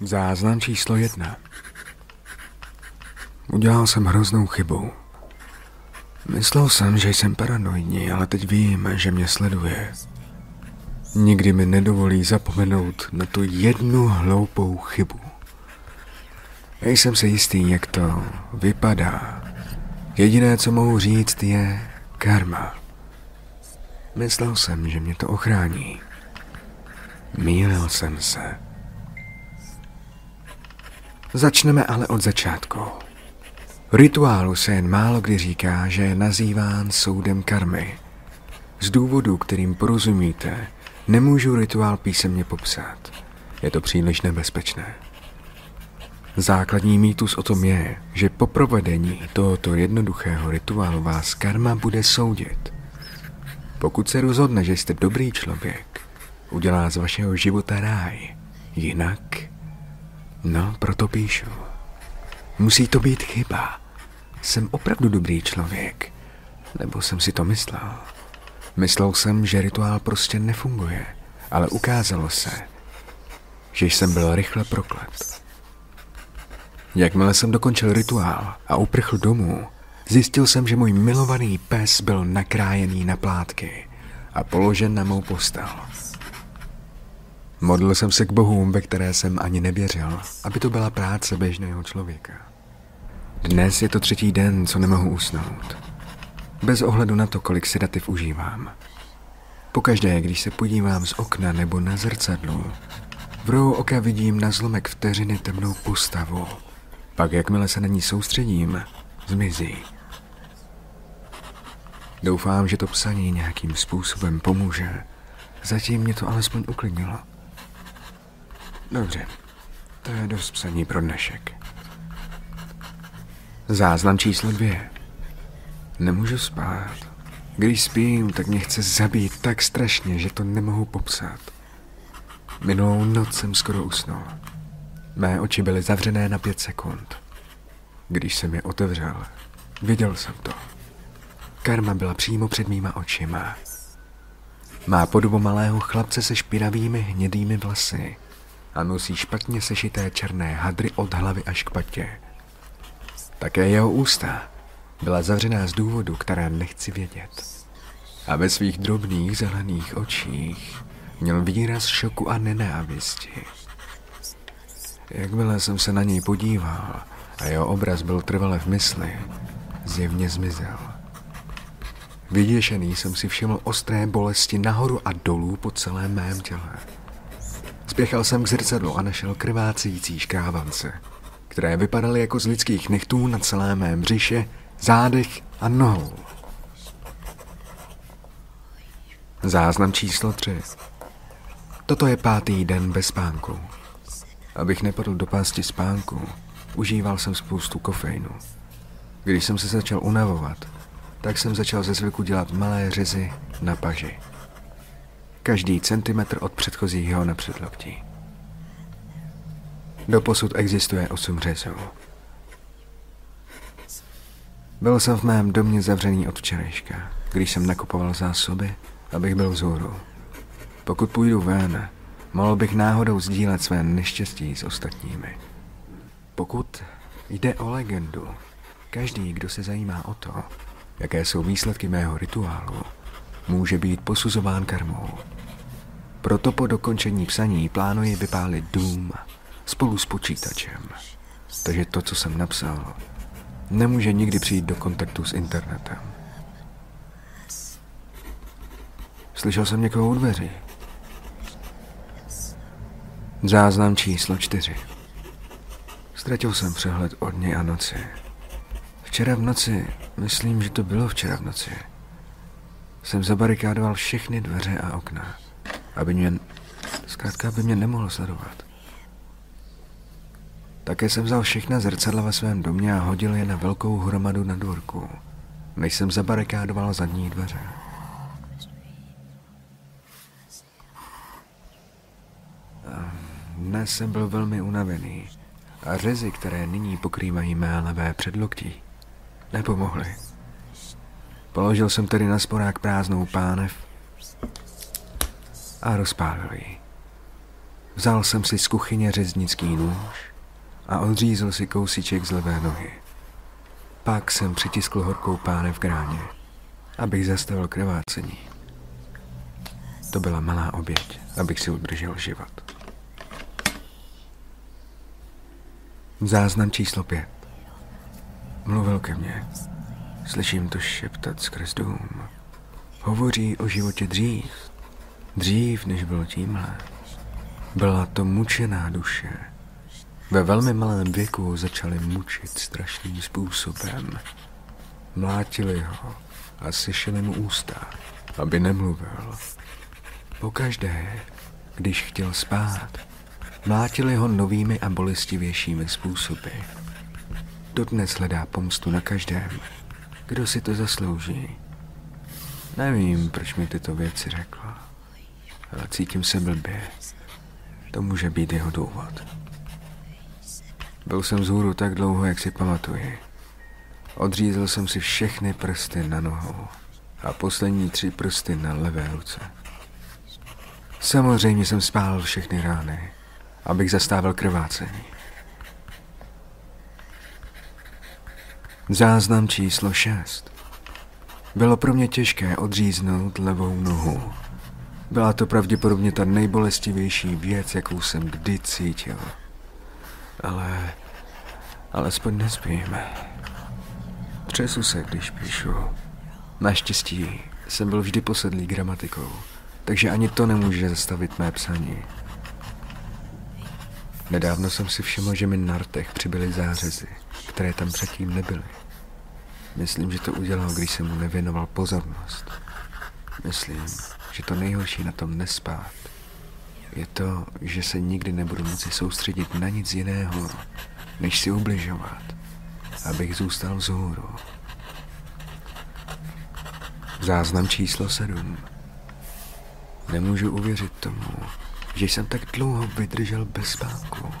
Záznam číslo jedna. Udělal jsem hroznou chybu. Myslel jsem, že jsem paranoidní, ale teď vím, že mě sleduje. Nikdy mi nedovolí zapomenout na tu jednu hloupou chybu. Nejsem si jistý, jak to vypadá. Jediné, co mohu říct, je karma. Myslel jsem, že mě to ochrání. Mýlil jsem se. Začneme ale od začátku. Rituálu se jen málo kdy říká, že je nazýván soudem karmy. Z důvodu, kterým porozumíte, nemůžu rituál písemně popsat. Je to příliš nebezpečné. Základní mýtus o tom je, že po provedení tohoto jednoduchého rituálu vás karma bude soudit. Pokud se rozhodne, že jste dobrý člověk, udělá z vašeho života ráj. Jinak, no, proto píšu. Musí to být chyba. Jsem opravdu dobrý člověk. Nebo jsem si to myslel. Myslel jsem, že rituál prostě nefunguje, ale ukázalo se, že jsem byl rychle proklet. Jakmile jsem dokončil rituál a uprchl domů, zjistil jsem, že můj milovaný pes byl nakrájený na plátky a položen na mou postel. Modlil jsem se k bohům, ve které jsem ani nevěřil, aby to byla práce běžného člověka. Dnes je to třetí den, co nemohu usnout. Bez ohledu na to, kolik sedativ užívám. Pokaždé, když se podívám z okna nebo na zrcadlo, v rohu oka vidím na zlomek vteřiny temnou postavu. Pak, jakmile se na ní soustředím, zmizí. Doufám, že to psaní nějakým způsobem pomůže. Zatím mě to alespoň uklidnilo. Dobře, to je dost psaní pro dnešek. Záznam číslo dvě. Nemůžu spát. Když spím, tak mě chce zabít tak strašně, že to nemohu popsat. Minulou noc jsem skoro usnul. Mé oči byly zavřené na pět sekund. Když jsem je otevřel, viděl jsem to. Karma byla přímo před mýma očima. Má podobu malého chlapce se špinavými hnědými vlasy a nosí špatně sešité černé hadry od hlavy až k patě. Také jeho ústa byla zavřená z důvodu, které nechci vědět. A ve svých drobných zelených očích měl výraz šoku a nenávisti. Jakmile jsem se na něj podíval a jeho obraz byl trvale v mysli, zjevně zmizel. Vyděšený jsem si všiml ostré bolesti nahoru a dolů po celém mém těle. Spěchal jsem k zrcadlu a našel krvácející škrávance, které vypadaly jako z lidských nechtů na celé mém břiše, zádech a nohou. Záznam číslo 3. Toto je pátý den bez spánku. Abych nepadl do pásti spánku, užíval jsem spoustu kofeinu. Když jsem se začal unavovat, tak jsem začal ze zvyku dělat malé řezy na paži. Každý centimetr od předchozího na předloktí. Doposud existuje osm řezů. Byl jsem v mém domě zavřený od včerejška, když jsem nakupoval zásoby, abych byl vzhůru. Pokud půjdu ven, mohl bych náhodou sdílet své neštěstí s ostatními. Pokud jde o legendu, každý, kdo se zajímá o to, jaké jsou výsledky mého rituálu, může být posuzován karmou. Proto po dokončení psaní plánuji vypálit dům spolu s počítačem. Takže to, co jsem napsal, nemůže nikdy přijít do kontaktu s internetem. Slyšel jsem někoho u dveří. Záznam číslo čtyři. Ztratil jsem přehled od dny a noci. Včera v noci, myslím, že to bylo včera v noci, jsem zabarikádoval všechny dveře a okna, aby mě, zkrátka, aby mě nemohlo sledovat. Také jsem vzal všechna zrcadla ve svém domě a hodil je na velkou hromadu na dvorku, než jsem zabarikádoval zadní dveře. Dnes jsem byl velmi unavený a řezy, které nyní pokrývají mé levé předloktí, nepomohly. Položil jsem tedy na sporák prázdnou pánev a rozpálil ji. Vzal jsem si z kuchyně řeznický nůž a odřízl si kousíček z levé nohy. Pak jsem přitiskl horkou pánev k ráně, abych zastavil krvácení. To byla malá oběť, abych si udržel život. Záznam číslo pět. Mluvil ke mně. Slyším to šeptat skrz dům. Hovoří o životě dřív. Dřív, než bylo tímhle. Byla to mučená duše. Ve velmi malém věku začali mučit strašným způsobem. Mlátili ho a sešili mu ústa, aby nemluvil. Pokaždé, když chtěl spát, mlátili ho novými a bolestivějšími způsoby. Dodnes hledá pomstu na každém, kdo si to zaslouží. Nevím, proč mi tyto věci řekla, ale cítím se blbě. To může být jeho důvod. Byl jsem vzhůru tak dlouho, jak si pamatuji. Odřízl jsem si všechny prsty na nohou a poslední tři prsty na levé ruce. Samozřejmě jsem spálil všechny rány, abych zastával krvácení. Záznam číslo 6. Bylo pro mě těžké odříznout levou nohu. Byla to pravděpodobně ta nejbolestivější věc, jakou jsem kdy cítil. Ale alespoň nespíme. Třesu se, když píšu. Naštěstí jsem byl vždy posedlý gramatikou, takže ani to nemůže zastavit mé psaní. Nedávno jsem si všiml, že mi na rtech přibyly zářezy, které tam předtím nebyly. Myslím, že to udělal, když jsem mu nevěnoval pozornost. Myslím, že to nejhorší na tom nespát je to, že se nikdy nebudu moci soustředit na nic jiného, než si ubližovat, abych zůstal vzhůru. Záznam číslo sedm. Nemůžu uvěřit tomu, že jsem tak dlouho vydržel bez spánku.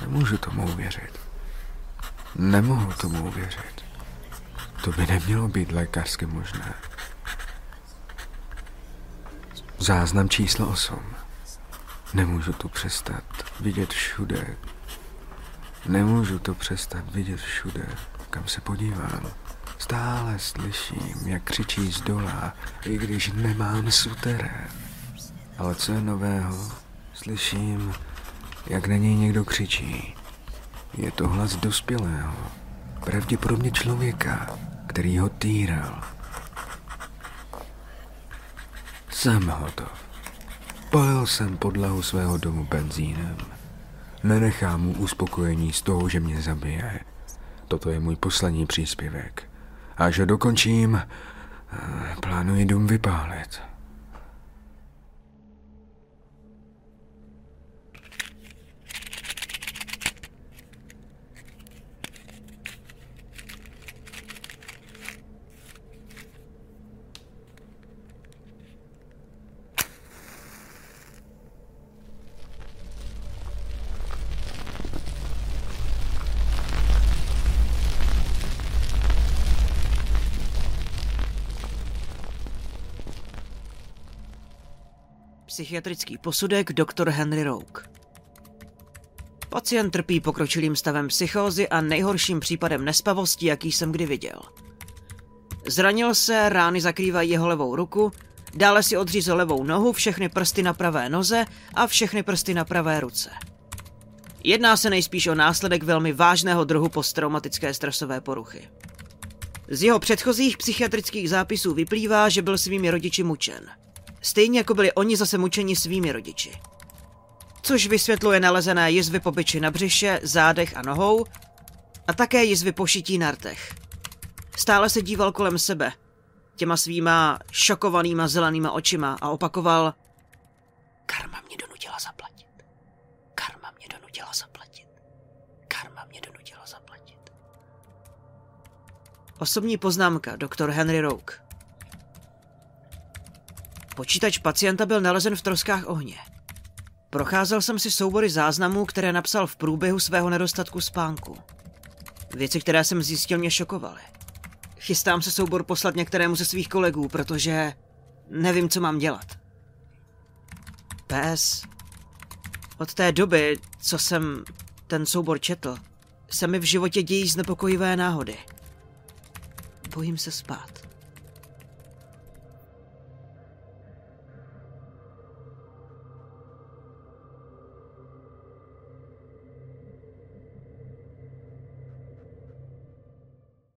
Nemůžu tomu uvěřit. Nemohu tomu uvěřit. To by nemělo být lékařsky možné. Záznam číslo 8. Nemůžu tu přestat vidět všude. Nemůžu to přestat vidět všude, kam se podívám. Stále slyším, jak křičí z dola, i když nemám suterén. Ale co je nového? Slyším, jak na něj někdo křičí. Je to hlas dospělého, pravděpodobně člověka, který ho týral. Jsem hotov. Pojel jsem podlahu svého domu benzínem. Nenechám mu uspokojení z toho, že mě zabije. Toto je můj poslední příspěvek. A že dokončím, eh, plánuji dům vypálit. Psychiatrický posudek doktor Henry Rouk. Pacient trpí pokročilým stavem psychózy a nejhorším případem nespavosti, jaký jsem kdy viděl. Zranil se, rány zakrývají jeho levou ruku, dále si odřízl levou nohu, všechny prsty na pravé noze a všechny prsty na pravé ruce. Jedná se nejspíš o následek velmi vážného druhu posttraumatické stresové poruchy. Z jeho předchozích psychiatrických zápisů vyplývá, že byl svými rodiči mučen – Stejně jako byli oni zase mučeni svými rodiči. Což vysvětluje nalezené jizvy po byči na břiše, zádech a nohou a také jizvy po šití na rtech. Stále se díval kolem sebe, těma svýma šokovanýma zelenýma očima a opakoval Karma mě donutila zaplatit. Karma mě donutila zaplatit. Karma mě donutila zaplatit. Osobní poznámka, doktor Henry Roke. Počítač pacienta byl nalezen v troskách ohně. Procházel jsem si soubory záznamů, které napsal v průběhu svého nedostatku spánku. Věci, které jsem zjistil, mě šokovaly. Chystám se soubor poslat některému ze svých kolegů, protože nevím, co mám dělat. PS. Od té doby, co jsem ten soubor četl, se mi v životě dějí znepokojivé náhody. Bojím se spát.